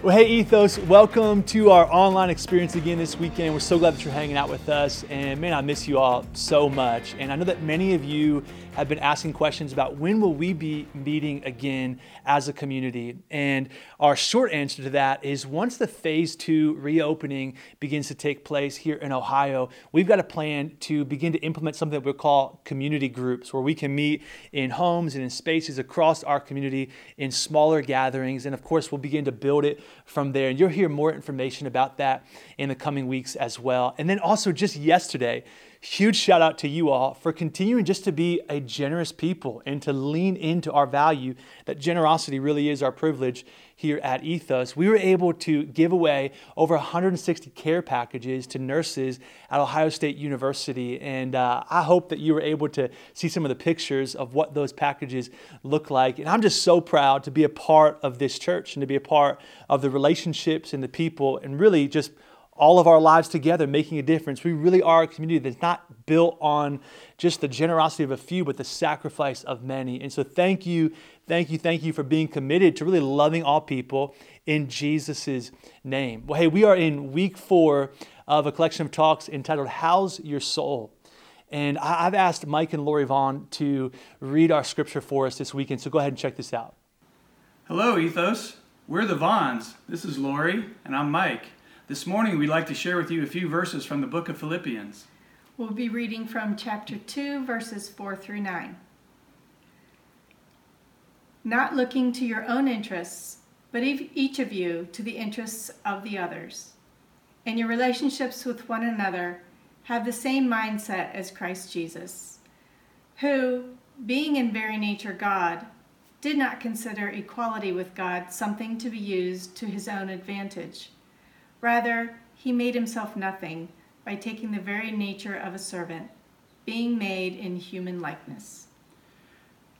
Well, hey, Ethos, welcome to our online experience again this weekend. We're so glad that you're hanging out with us. And man, I miss you all so much. And I know that many of you have been asking questions about when will we be meeting again as a community. And our short answer to that is once the phase two reopening begins to take place here in Ohio, we've got a plan to begin to implement something that we call community groups, where we can meet in homes and in spaces across our community in smaller gatherings. And of course, we'll begin to build it from there. And you'll hear more information about that in the coming weeks as well. And then also, just yesterday, huge shout out to you all for continuing just to be a generous people and to lean into our value that generosity really is our privilege here at Ethos. We were able to give away over 160 care packages to nurses at Ohio State University. And uh, I hope that you were able to see some of the pictures of what those packages look like. And I'm just so proud to be a part of this church and to be a part of the relationships and the people and really just all of our lives together making a difference. We really are a community that's not built on just the generosity of a few, but the sacrifice of many. And so, thank you, thank you, thank you for being committed to really loving all people in Jesus' name. Well, hey, we are in week four of a collection of talks entitled How's Your Soul? And I've asked Mike and Lori Vaughn to read our scripture for us this weekend. So, go ahead and check this out. Hello, Ethos. We're the Vaughns. This is Lori, and I'm Mike. This morning, we'd like to share with you a few verses from the book of Philippians. We'll be reading from chapter 2, verses 4 through 9. Not looking to your own interests, but each of you to the interests of the others. In your relationships with one another, have the same mindset as Christ Jesus, who, being in very nature God, did not consider equality with God something to be used to his own advantage. Rather, he made himself nothing by taking the very nature of a servant, being made in human likeness.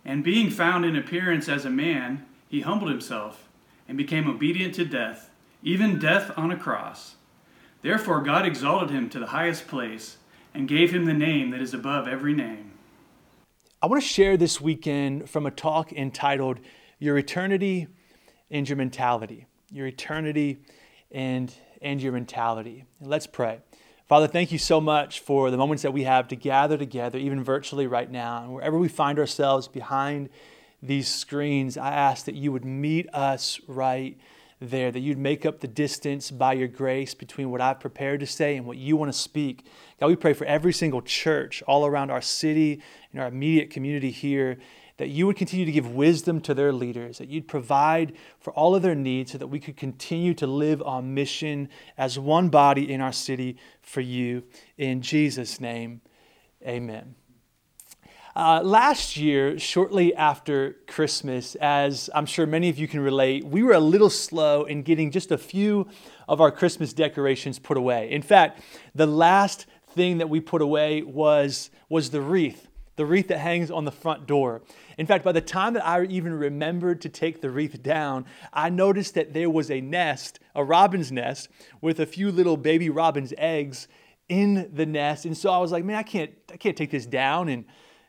And being found in appearance as a man, he humbled himself and became obedient to death, even death on a cross. Therefore, God exalted him to the highest place and gave him the name that is above every name. I want to share this weekend from a talk entitled Your Eternity and Your Mentality. Your Eternity and and your mentality. Let's pray. Father, thank you so much for the moments that we have to gather together, even virtually right now. And wherever we find ourselves behind these screens, I ask that you would meet us right there, that you'd make up the distance by your grace between what I've prepared to say and what you want to speak. God, we pray for every single church all around our city and our immediate community here that you would continue to give wisdom to their leaders, that you'd provide for all of their needs so that we could continue to live on mission as one body in our city for you. In Jesus' name, amen. Uh, last year, shortly after Christmas, as I'm sure many of you can relate, we were a little slow in getting just a few of our Christmas decorations put away. In fact, the last thing that we put away was, was the wreath the wreath that hangs on the front door. In fact, by the time that I even remembered to take the wreath down, I noticed that there was a nest, a robin's nest, with a few little baby robin's eggs in the nest. And so I was like, man, I can't, I can't take this down and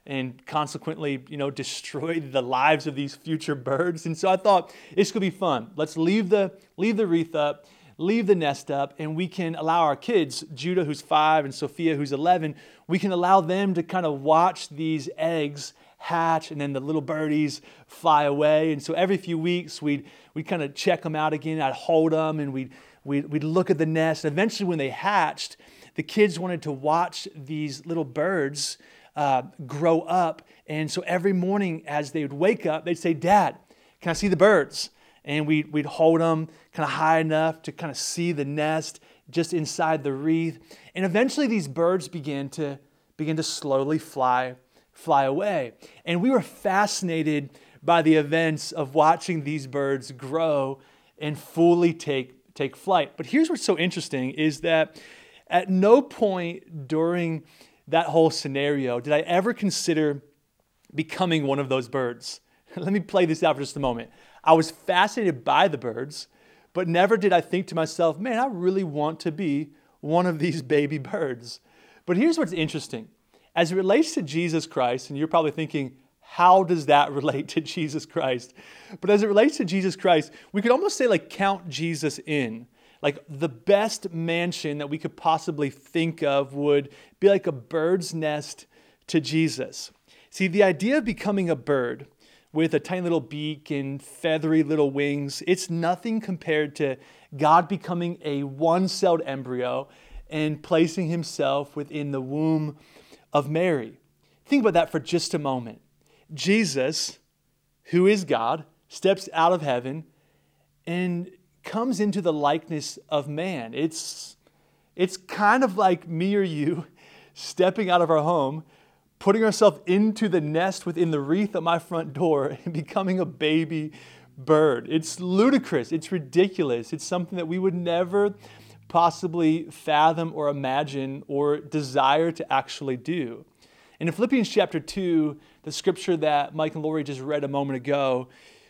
and consequently, you know, destroy the lives of these future birds. And so I thought this could be fun. Let's leave the leave the wreath up leave the nest up and we can allow our kids, Judah, who's five, and Sophia, who's 11, we can allow them to kind of watch these eggs hatch and then the little birdies fly away. And so every few weeks, we'd, we'd kind of check them out again. I'd hold them and we'd, we'd, we'd look at the nest. And eventually, when they hatched, the kids wanted to watch these little birds uh, grow up. And so every morning, as they would wake up, they'd say, Dad, can I see the birds? And we'd, we'd hold them kind of high enough to kind of see the nest just inside the wreath. And eventually these birds began to begin to slowly fly, fly away. And we were fascinated by the events of watching these birds grow and fully take, take flight. But here's what's so interesting is that at no point during that whole scenario did I ever consider becoming one of those birds. Let me play this out for just a moment. I was fascinated by the birds, but never did I think to myself, man, I really want to be one of these baby birds. But here's what's interesting as it relates to Jesus Christ, and you're probably thinking, how does that relate to Jesus Christ? But as it relates to Jesus Christ, we could almost say, like, count Jesus in. Like, the best mansion that we could possibly think of would be like a bird's nest to Jesus. See, the idea of becoming a bird with a tiny little beak and feathery little wings, it's nothing compared to God becoming a one celled embryo and placing himself within the womb of Mary. Think about that for just a moment. Jesus, who is God, steps out of heaven and comes into the likeness of man. It's, it's kind of like me or you stepping out of our home, putting ourselves into the nest within the wreath of my front door, and becoming a baby bird. It's ludicrous. It's ridiculous. It's something that we would never possibly fathom or imagine or desire to actually do. And in Philippians chapter 2, the scripture that Mike and Lori just read a moment ago,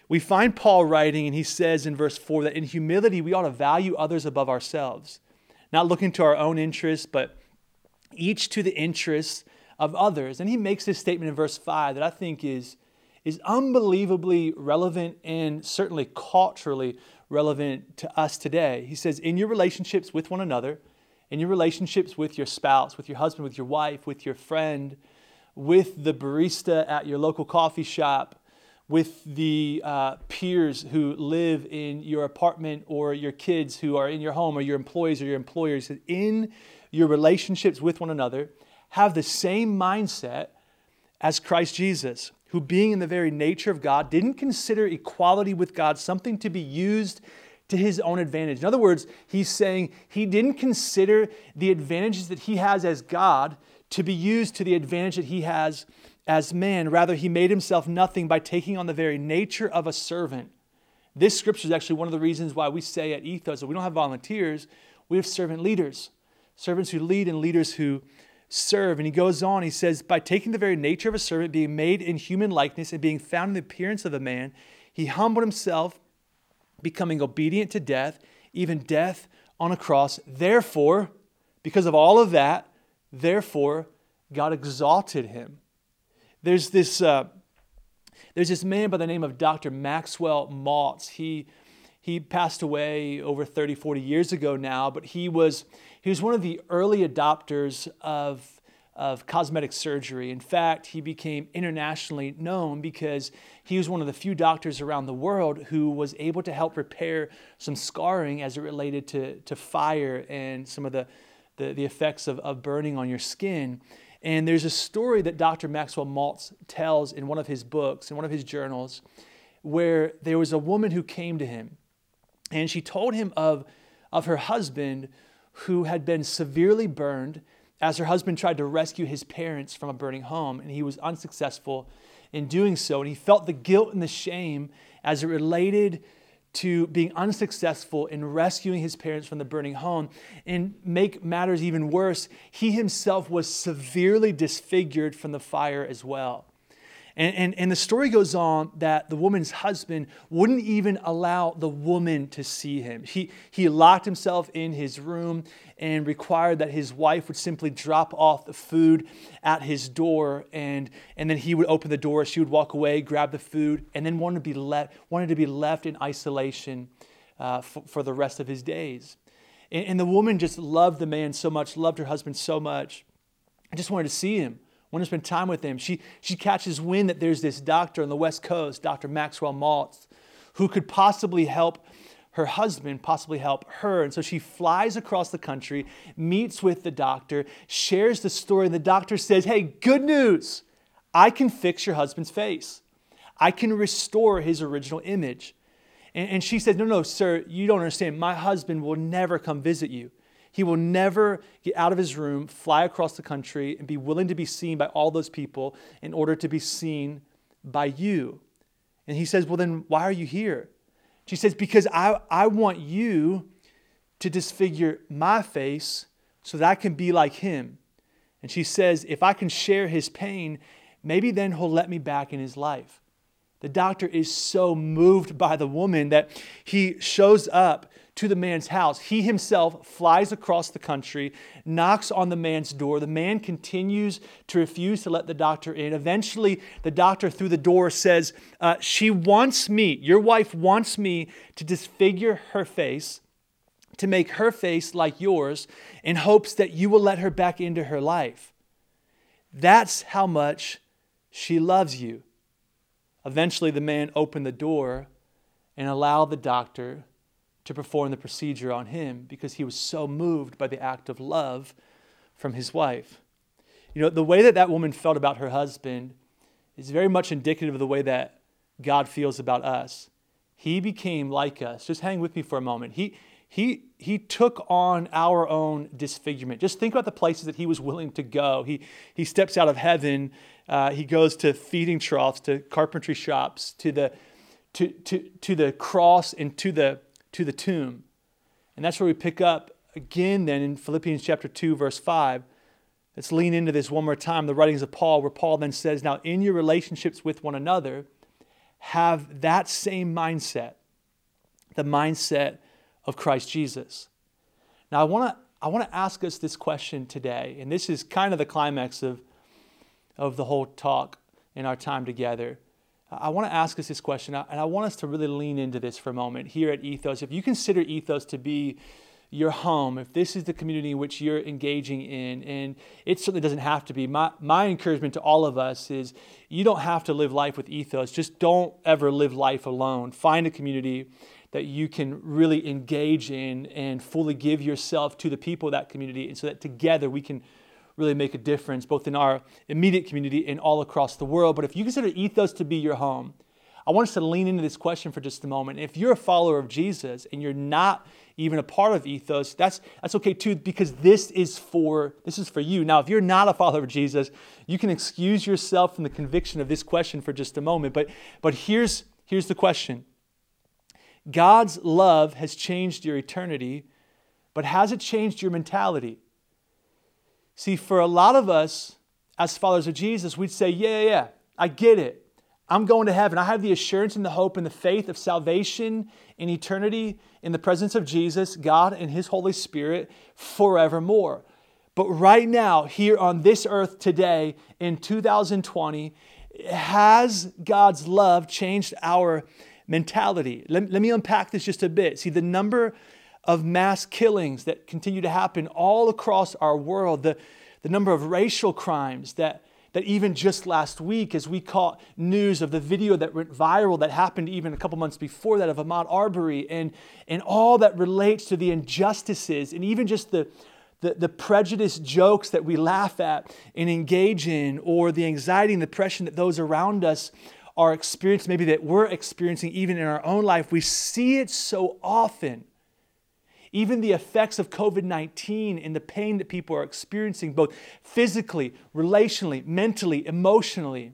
we find Paul writing, and he says in verse 4 that in humility we ought to value others above ourselves, not looking to our own interests, but each to the interests of others. And he makes this statement in verse 5 that I think is, is unbelievably relevant and certainly culturally relevant to us today. He says, In your relationships with one another, in your relationships with your spouse, with your husband, with your wife, with your friend, with the barista at your local coffee shop, with the uh, peers who live in your apartment or your kids who are in your home or your employees or your employers, in your relationships with one another, have the same mindset as Christ Jesus, who, being in the very nature of God, didn't consider equality with God something to be used to his own advantage. In other words, he's saying he didn't consider the advantages that he has as God to be used to the advantage that he has as man. Rather, he made himself nothing by taking on the very nature of a servant. This scripture is actually one of the reasons why we say at Ethos that we don't have volunteers, we have servant leaders, servants who lead and leaders who serve. And he goes on, he says, by taking the very nature of a servant, being made in human likeness, and being found in the appearance of a man, he humbled himself, becoming obedient to death, even death on a cross. Therefore, because of all of that, Therefore, God exalted him. There's this, uh, there's this man by the name of Dr. Maxwell Maltz. He, he passed away over 30, 40 years ago now, but he was, he was one of the early adopters of, of cosmetic surgery. In fact, he became internationally known because he was one of the few doctors around the world who was able to help repair some scarring as it related to, to fire and some of the the, the effects of, of burning on your skin. And there's a story that Dr. Maxwell Maltz tells in one of his books, in one of his journals, where there was a woman who came to him and she told him of, of her husband who had been severely burned as her husband tried to rescue his parents from a burning home, and he was unsuccessful in doing so. And he felt the guilt and the shame as it related to being unsuccessful in rescuing his parents from the burning home. And make matters even worse, he himself was severely disfigured from the fire as well. And, and, and the story goes on that the woman's husband wouldn't even allow the woman to see him. He, he locked himself in his room and required that his wife would simply drop off the food at his door. And, and then he would open the door, she would walk away, grab the food, and then wanted to be, let, wanted to be left in isolation uh, for, for the rest of his days. And, and the woman just loved the man so much, loved her husband so much. I just wanted to see him want to spend time with him. She, she catches wind that there's this doctor on the West Coast, Dr. Maxwell Maltz, who could possibly help her husband, possibly help her. And so she flies across the country, meets with the doctor, shares the story, and the doctor says, Hey, good news! I can fix your husband's face. I can restore his original image. And, and she says, No, no, sir, you don't understand. My husband will never come visit you. He will never get out of his room, fly across the country, and be willing to be seen by all those people in order to be seen by you. And he says, Well, then why are you here? She says, Because I, I want you to disfigure my face so that I can be like him. And she says, If I can share his pain, maybe then he'll let me back in his life. The doctor is so moved by the woman that he shows up to the man's house. He himself flies across the country, knocks on the man's door. The man continues to refuse to let the doctor in. Eventually, the doctor through the door says, uh, She wants me, your wife wants me to disfigure her face, to make her face like yours, in hopes that you will let her back into her life. That's how much she loves you. Eventually, the man opened the door and allowed the doctor to perform the procedure on him because he was so moved by the act of love from his wife. You know, the way that that woman felt about her husband is very much indicative of the way that God feels about us. He became like us. Just hang with me for a moment. He, he, he took on our own disfigurement. Just think about the places that he was willing to go. He, he steps out of heaven. Uh, he goes to feeding troughs, to carpentry shops, to the, to, to, to the cross, and to the, to the tomb. And that's where we pick up again then in Philippians chapter 2, verse 5. Let's lean into this one more time, the writings of Paul, where Paul then says, Now in your relationships with one another, have that same mindset, the mindset of Christ Jesus. Now I want to I want to ask us this question today, and this is kind of the climax of, of the whole talk in our time together. I want to ask us this question, and I want us to really lean into this for a moment here at Ethos. If you consider Ethos to be your home, if this is the community in which you're engaging in, and it certainly doesn't have to be, my, my encouragement to all of us is you don't have to live life with Ethos. Just don't ever live life alone. Find a community that you can really engage in and fully give yourself to the people of that community, and so that together we can really make a difference both in our immediate community and all across the world. But if you consider ethos to be your home, I want us to lean into this question for just a moment. If you're a follower of Jesus and you're not even a part of ethos, that's that's okay too, because this is for this is for you. Now, if you're not a follower of Jesus, you can excuse yourself from the conviction of this question for just a moment. But but here's here's the question. God's love has changed your eternity, but has it changed your mentality? See, for a lot of us as followers of Jesus, we'd say, yeah, yeah, yeah, I get it. I'm going to heaven. I have the assurance and the hope and the faith of salvation in eternity in the presence of Jesus, God, and His Holy Spirit forevermore. But right now, here on this earth today in 2020, has God's love changed our mentality? Let, let me unpack this just a bit. See, the number of mass killings that continue to happen all across our world, the, the number of racial crimes that, that even just last week, as we caught news of the video that went viral that happened even a couple months before that of Ahmaud Arbery, and, and all that relates to the injustices and even just the, the, the prejudiced jokes that we laugh at and engage in, or the anxiety and depression that those around us are experiencing, maybe that we're experiencing even in our own life, we see it so often even the effects of COVID 19 and the pain that people are experiencing, both physically, relationally, mentally, emotionally.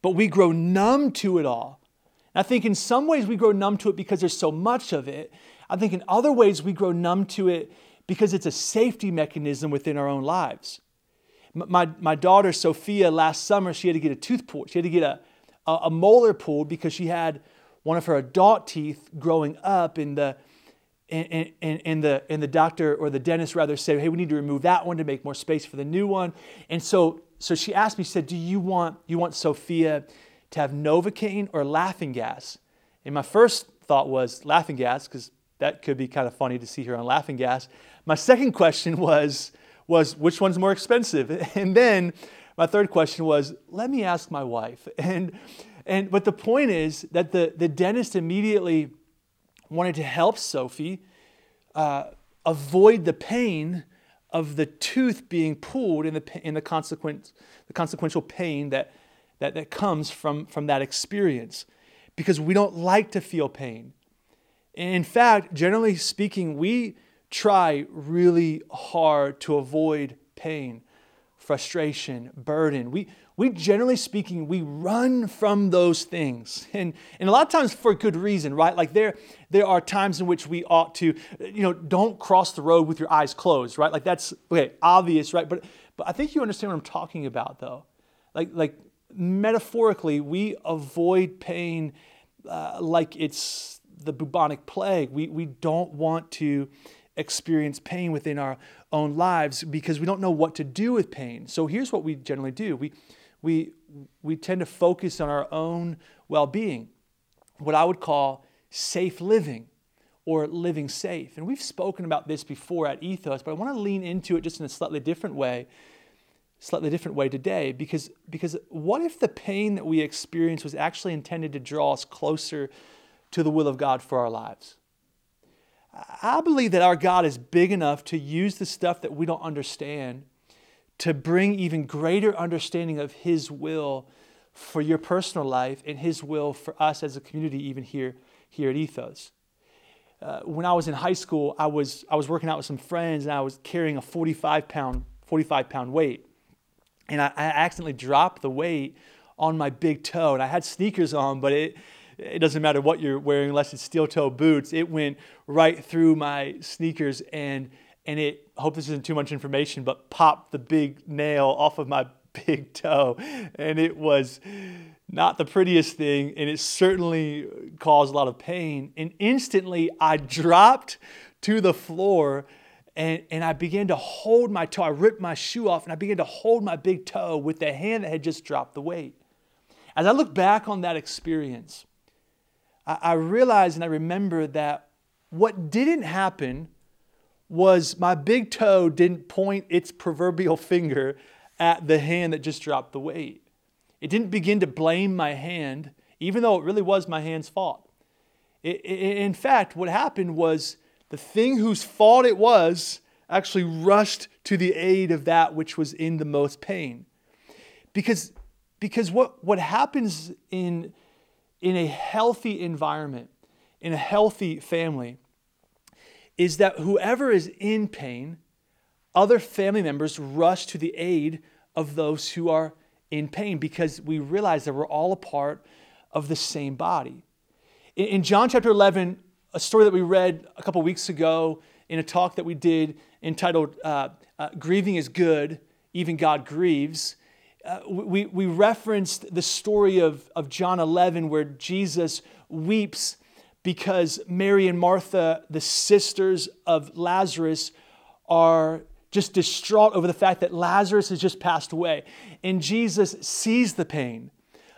But we grow numb to it all. And I think in some ways we grow numb to it because there's so much of it. I think in other ways we grow numb to it because it's a safety mechanism within our own lives. My, my daughter Sophia last summer, she had to get a tooth pulled. She had to get a, a, a molar pulled because she had one of her adult teeth growing up in the and, and, the, and the doctor or the dentist rather said, hey, we need to remove that one to make more space for the new one. And so, so she asked me, she said, do you want, you want Sophia to have Novocaine or laughing gas? And my first thought was laughing gas, because that could be kind of funny to see her on laughing gas. My second question was, was which one's more expensive? And then my third question was, let me ask my wife. And, and, but the point is that the, the dentist immediately wanted to help Sophie uh, avoid the pain of the tooth being pulled and the, and the, consequent, the consequential pain that, that, that comes from, from that experience. Because we don't like to feel pain. In fact, generally speaking, we try really hard to avoid pain, frustration, burden. We, we generally speaking, we run from those things. And, and a lot of times for good reason, right? Like there, there are times in which we ought to, you know, don't cross the road with your eyes closed, right? Like that's, okay, obvious, right? But, but I think you understand what I'm talking about though. Like, like metaphorically, we avoid pain uh, like it's the bubonic plague. We, we don't want to experience pain within our own lives because we don't know what to do with pain. So here's what we generally do we, we, we tend to focus on our own well being, what I would call safe living or living safe. And we've spoken about this before at Ethos, but I want to lean into it just in a slightly different way slightly different way today because because what if the pain that we experience was actually intended to draw us closer to the will of God for our lives? I believe that our God is big enough to use the stuff that we don't understand to bring even greater understanding of His will for your personal life and His will for us as a community, even here, here at Ethos. Uh, when I was in high school, I was, I was working out with some friends and I was carrying a 45 pound, 45 pound weight. And I, I accidentally dropped the weight on my big toe. And I had sneakers on, but it, it doesn't matter what you're wearing unless it's steel toe boots. It went right through my sneakers and and it hope this isn't too much information, but popped the big nail off of my big toe. And it was not the prettiest thing, and it certainly caused a lot of pain. And instantly I dropped to the floor and, and I began to hold my toe. I ripped my shoe off and I began to hold my big toe with the hand that had just dropped the weight. As I look back on that experience, I, I realized and I remember that what didn't happen was my big toe didn't point its proverbial finger at the hand that just dropped the weight. It didn't begin to blame my hand, even though it really was my hand's fault. It, it, in fact, what happened was the thing whose fault it was actually rushed to the aid of that which was in the most pain. Because, because what, what happens in, in a healthy environment, in a healthy family, is that whoever is in pain, other family members rush to the aid of those who are in pain because we realize that we're all a part of the same body. In John chapter 11, a story that we read a couple weeks ago in a talk that we did entitled uh, uh, Grieving is Good, Even God Grieves. Uh, we, we referenced the story of, of John 11 where Jesus weeps because Mary and Martha, the sisters of Lazarus, are just distraught over the fact that Lazarus has just passed away. And Jesus sees the pain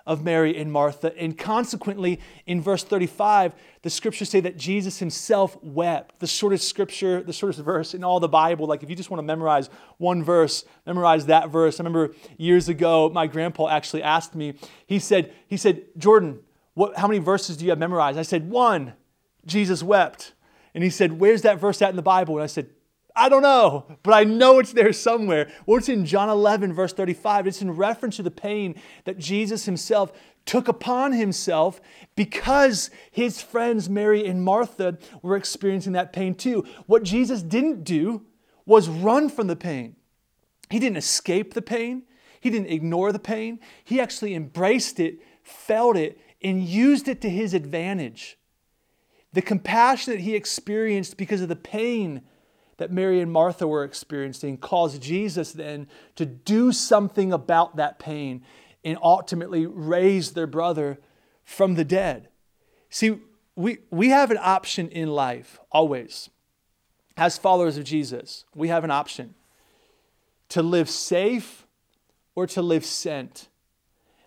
of Mary and Martha. And consequently, in verse 35, the scriptures say that Jesus himself wept. The shortest scripture, the shortest verse in all the Bible. Like if you just want to memorize one verse, memorize that verse. I remember years ago, my grandpa actually asked me, he said, he said, Jordan, what, how many verses do you have memorized? I said, one. Jesus wept. And he said, Where's that verse at in the Bible? And I said, I don't know, but I know it's there somewhere. Well, it's in John 11, verse 35. It's in reference to the pain that Jesus himself took upon himself because his friends Mary and Martha were experiencing that pain too. What Jesus didn't do was run from the pain. He didn't escape the pain, he didn't ignore the pain. He actually embraced it, felt it, and used it to his advantage. The compassion that he experienced because of the pain that Mary and Martha were experiencing caused Jesus then to do something about that pain and ultimately raise their brother from the dead. See, we, we have an option in life always. As followers of Jesus, we have an option to live safe or to live sent.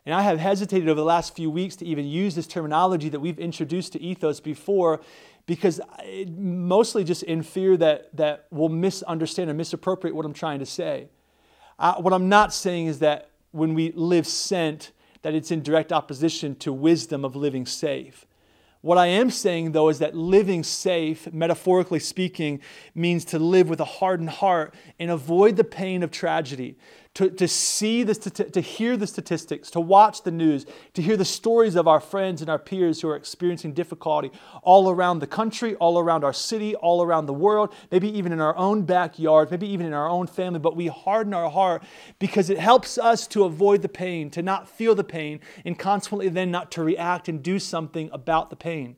And I have hesitated over the last few weeks to even use this terminology that we've introduced to ethos before because I, mostly just in fear that, that we'll misunderstand or misappropriate what I'm trying to say. Uh, what I'm not saying is that when we live sent, that it's in direct opposition to wisdom of living safe. What I am saying, though, is that living safe, metaphorically speaking, means to live with a hardened heart and avoid the pain of tragedy to, to see this, to, to hear the statistics, to watch the news, to hear the stories of our friends and our peers who are experiencing difficulty all around the country, all around our city, all around the world, maybe even in our own backyard, maybe even in our own family, but we harden our heart because it helps us to avoid the pain, to not feel the pain, and consequently then not to react and do something about the pain.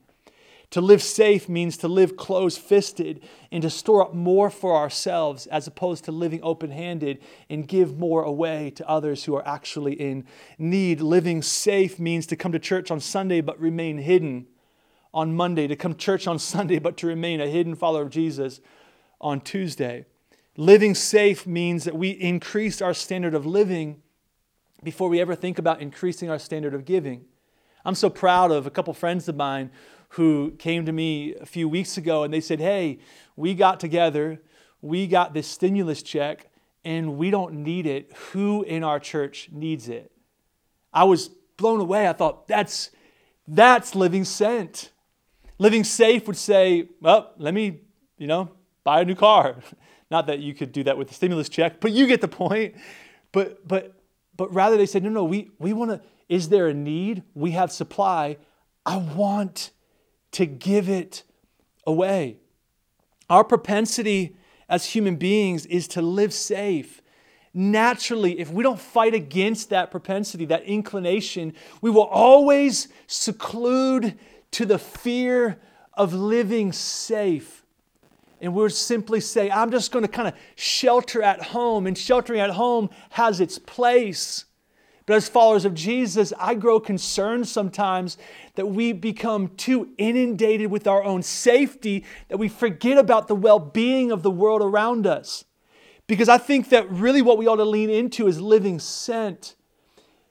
To live safe means to live close fisted and to store up more for ourselves as opposed to living open handed and give more away to others who are actually in need. Living safe means to come to church on Sunday but remain hidden on Monday, to come to church on Sunday, but to remain a hidden follower of Jesus on Tuesday. Living safe means that we increase our standard of living before we ever think about increasing our standard of giving. I'm so proud of a couple friends of mine who came to me a few weeks ago and they said, Hey, we got together, we got this stimulus check, and we don't need it. Who in our church needs it? I was blown away. I thought, that's, that's living sent. Living safe would say, well, let me, you know, buy a new car. Not that you could do that with the stimulus check, but you get the point. But but but rather they said, no, no, we, we want to, is there a need? We have supply. I want to give it away. Our propensity as human beings is to live safe. Naturally, if we don't fight against that propensity, that inclination, we will always seclude to the fear of living safe. And we'll simply say, I'm just going to kind of shelter at home, and sheltering at home has its place. But as followers of Jesus, I grow concerned sometimes that we become too inundated with our own safety that we forget about the well being of the world around us. Because I think that really what we ought to lean into is living sent.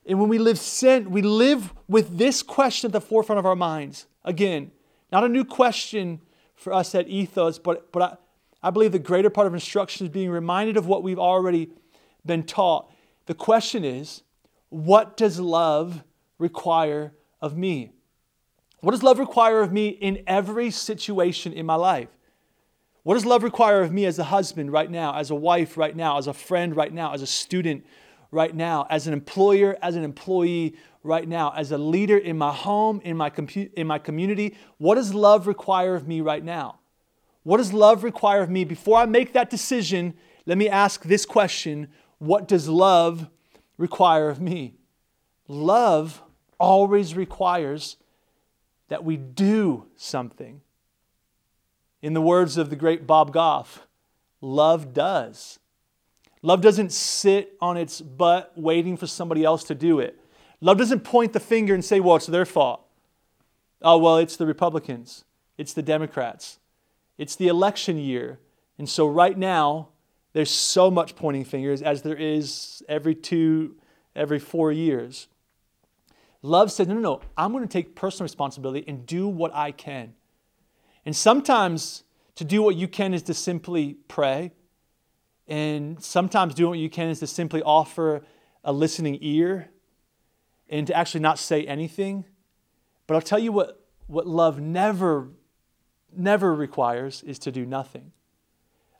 And when we live sent, we live with this question at the forefront of our minds. Again, not a new question for us at Ethos, but, but I, I believe the greater part of instruction is being reminded of what we've already been taught. The question is, what does love require of me? What does love require of me in every situation in my life? What does love require of me as a husband right now, as a wife right now, as a friend right now, as a student right now, as an employer, as an employee right now, as a leader in my home, in my, compu- in my community? What does love require of me right now? What does love require of me? Before I make that decision, let me ask this question What does love require of me? Love always requires that we do something. In the words of the great Bob Goff, love does. Love doesn't sit on its butt waiting for somebody else to do it. Love doesn't point the finger and say, well, it's their fault. Oh, well, it's the Republicans, it's the Democrats, it's the election year. And so, right now, there's so much pointing fingers as there is every two, every four years. Love said, no, no, no, I'm going to take personal responsibility and do what I can. And sometimes to do what you can is to simply pray. And sometimes doing what you can is to simply offer a listening ear and to actually not say anything. But I'll tell you what, what love never, never requires is to do nothing.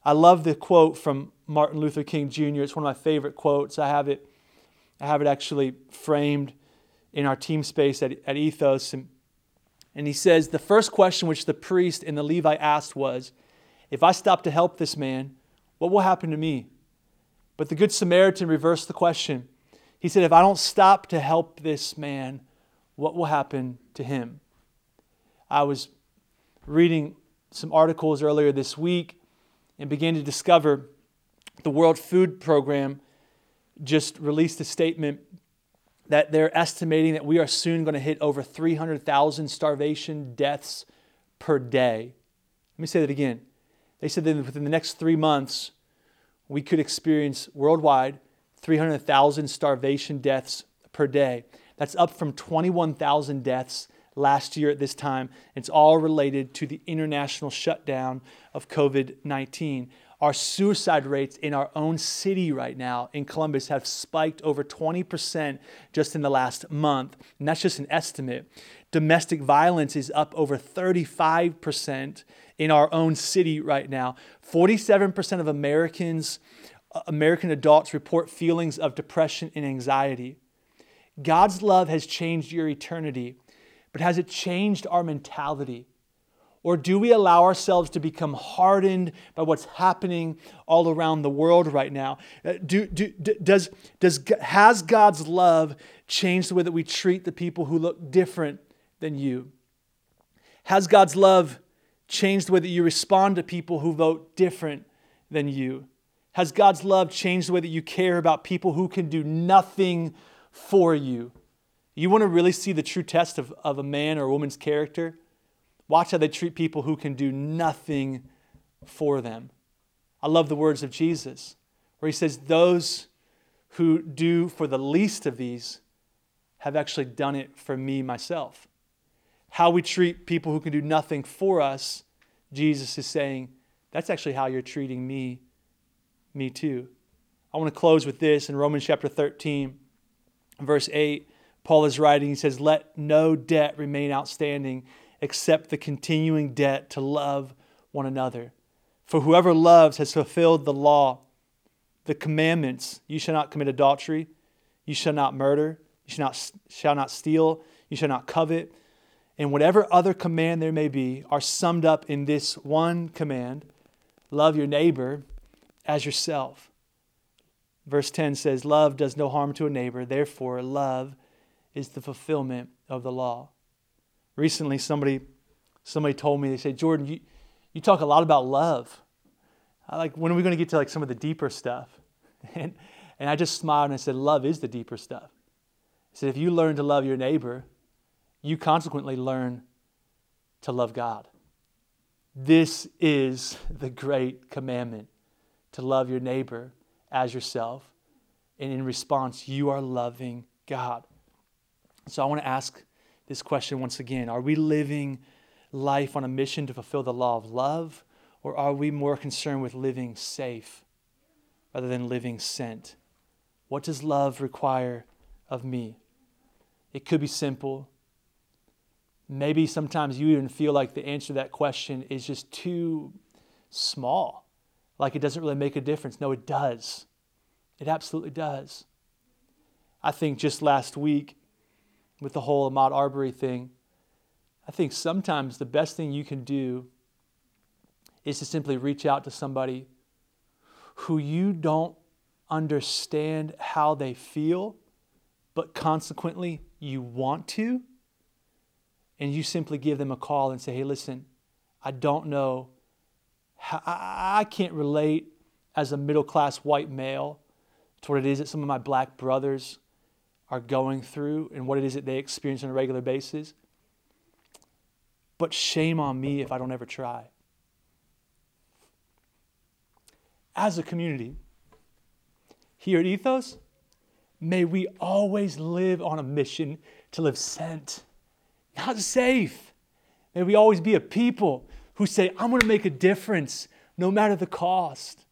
I love the quote from Martin Luther King Jr. It's one of my favorite quotes. I have it, I have it actually framed in our team space at, at Ethos. And, and he says, The first question which the priest and the Levite asked was, If I stop to help this man, what will happen to me? But the Good Samaritan reversed the question he said, If I don't stop to help this man, what will happen to him? I was reading some articles earlier this week and began to discover the World Food Program just released a statement that they're estimating that we are soon going to hit over 300,000 starvation deaths per day. Let me say that again. They said that within the next three months, we could experience worldwide 300,000 starvation deaths per day. That's up from 21,000 deaths last year at this time. It's all related to the international shutdown of COVID 19. Our suicide rates in our own city right now in Columbus have spiked over 20% just in the last month. And that's just an estimate. Domestic violence is up over 35% in our own city right now. 47% of Americans uh, American adults report feelings of depression and anxiety. God's love has changed your eternity, but has it changed our mentality? Or do we allow ourselves to become hardened by what's happening all around the world right now? Uh, do, do, does, does, has God's love changed the way that we treat the people who look different than you? Has God's love changed the way that you respond to people who vote different than you? Has God's love changed the way that you care about people who can do nothing for you? You want to really see the true test of, of a man or a woman's character? Watch how they treat people who can do nothing for them. I love the words of Jesus, where he says, Those who do for the least of these have actually done it for me myself. How we treat people who can do nothing for us, Jesus is saying, that's actually how you're treating me, me too. I want to close with this in Romans chapter 13, verse 8. Paul is writing, he says, Let no debt remain outstanding except the continuing debt to love one another. For whoever loves has fulfilled the law, the commandments. You shall not commit adultery, you shall not murder, you shall not, shall not steal, you shall not covet. And whatever other command there may be are summed up in this one command love your neighbor as yourself. Verse 10 says, Love does no harm to a neighbor, therefore, love is the fulfillment of the law. Recently, somebody, somebody told me, they said, Jordan, you, you talk a lot about love. I like, when are we going to get to like some of the deeper stuff? And, and I just smiled and I said, Love is the deeper stuff. I said, if you learn to love your neighbor, you consequently learn to love God. This is the great commandment to love your neighbor as yourself. And in response, you are loving God. So I want to ask this question once again Are we living life on a mission to fulfill the law of love, or are we more concerned with living safe rather than living sent? What does love require of me? It could be simple. Maybe sometimes you even feel like the answer to that question is just too small, like it doesn't really make a difference. No, it does. It absolutely does. I think just last week, with the whole Ahmaud Arbery thing, I think sometimes the best thing you can do is to simply reach out to somebody who you don't understand how they feel, but consequently you want to. And you simply give them a call and say, hey, listen, I don't know. I can't relate as a middle class white male to what it is that some of my black brothers are going through and what it is that they experience on a regular basis. But shame on me if I don't ever try. As a community, here at Ethos, may we always live on a mission to live sent, not safe. May we always be a people who say, I'm going to make a difference no matter the cost.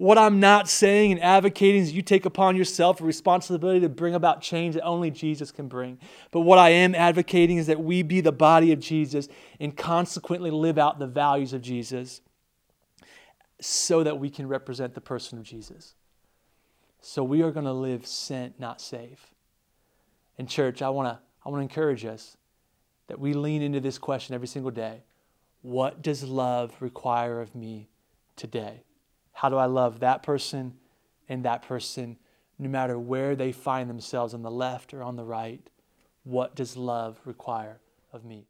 What I'm not saying and advocating is you take upon yourself a responsibility to bring about change that only Jesus can bring. But what I am advocating is that we be the body of Jesus and consequently live out the values of Jesus so that we can represent the person of Jesus. So we are going to live sent, not safe. And, church, I want to I want to encourage us that we lean into this question every single day. What does love require of me today? How do I love that person and that person, no matter where they find themselves on the left or on the right? What does love require of me?